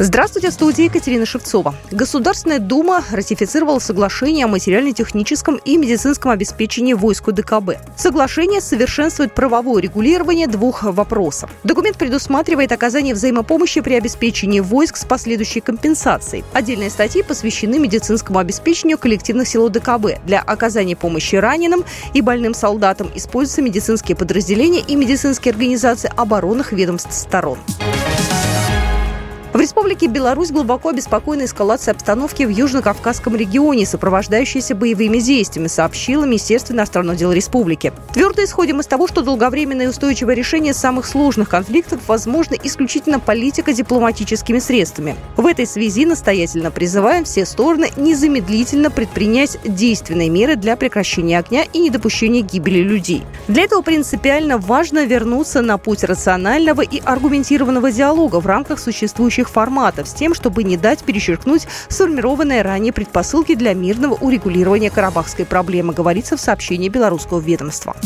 Здравствуйте, в студии Екатерина Шевцова. Государственная Дума ратифицировала соглашение о материально-техническом и медицинском обеспечении войск ДКБ. Соглашение совершенствует правовое регулирование двух вопросов. Документ предусматривает оказание взаимопомощи при обеспечении войск с последующей компенсацией. Отдельные статьи посвящены медицинскому обеспечению коллективных сил ДКБ. Для оказания помощи раненым и больным солдатам используются медицинские подразделения и медицинские организации оборонных ведомств сторон. В Республике Беларусь глубоко обеспокоена эскалацией обстановки в Южно-Кавказском регионе, сопровождающейся боевыми действиями, сообщило Министерство иностранных дел республики. Твердо исходим из того, что долговременное и устойчивое решение самых сложных конфликтов возможно исключительно политико-дипломатическими средствами. В этой связи настоятельно призываем все стороны незамедлительно предпринять действенные меры для прекращения огня и недопущения гибели людей. Для этого принципиально важно вернуться на путь рационального и аргументированного диалога в рамках существующих различных форматов с тем, чтобы не дать перечеркнуть сформированные ранее предпосылки для мирного урегулирования карабахской проблемы, говорится в сообщении белорусского ведомства.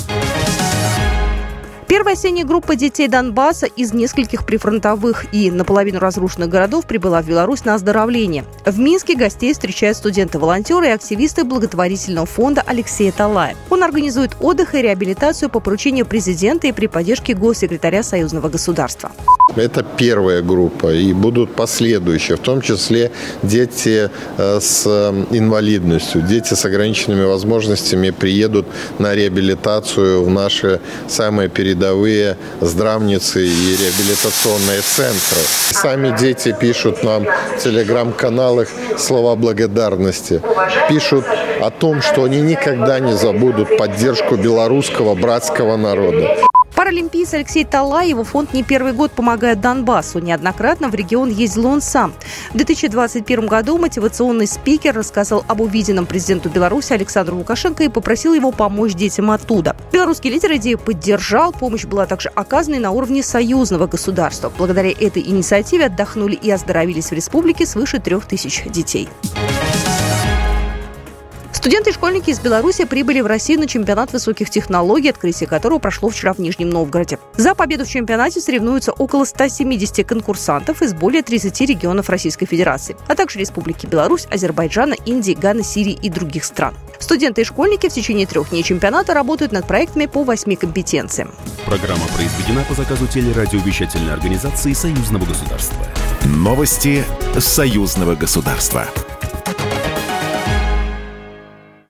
Осенняя группа детей Донбасса из нескольких прифронтовых и наполовину разрушенных городов прибыла в Беларусь на оздоровление. В Минске гостей встречают студенты-волонтеры и активисты благотворительного фонда Алексея Талая. Он организует отдых и реабилитацию по поручению президента и при поддержке госсекретаря союзного государства. Это первая группа, и будут последующие, в том числе дети э, с инвалидностью, дети с ограниченными возможностями приедут на реабилитацию в наши самые передовые здравницы и реабилитационные центры. Сами дети пишут нам в телеграм-каналах слова благодарности, пишут о том, что они никогда не забудут поддержку белорусского братского народа. Паралимпийц Алексей Талай, его фонд не первый год помогает Донбассу. Неоднократно в регион ездил он сам. В 2021 году мотивационный спикер рассказал об увиденном президенту Беларуси Александру Лукашенко и попросил его помочь детям оттуда. Белорусский лидер идею поддержал. Помощь была также оказана и на уровне союзного государства. Благодаря этой инициативе отдохнули и оздоровились в республике свыше трех тысяч детей. Студенты и школьники из Беларуси прибыли в Россию на чемпионат высоких технологий, открытие которого прошло вчера в Нижнем Новгороде. За победу в чемпионате соревнуются около 170 конкурсантов из более 30 регионов Российской Федерации, а также Республики Беларусь, Азербайджана, Индии, Ганы, Сирии и других стран. Студенты и школьники в течение трех дней чемпионата работают над проектами по восьми компетенциям. Программа произведена по заказу телерадиовещательной организации Союзного государства. Новости Союзного государства.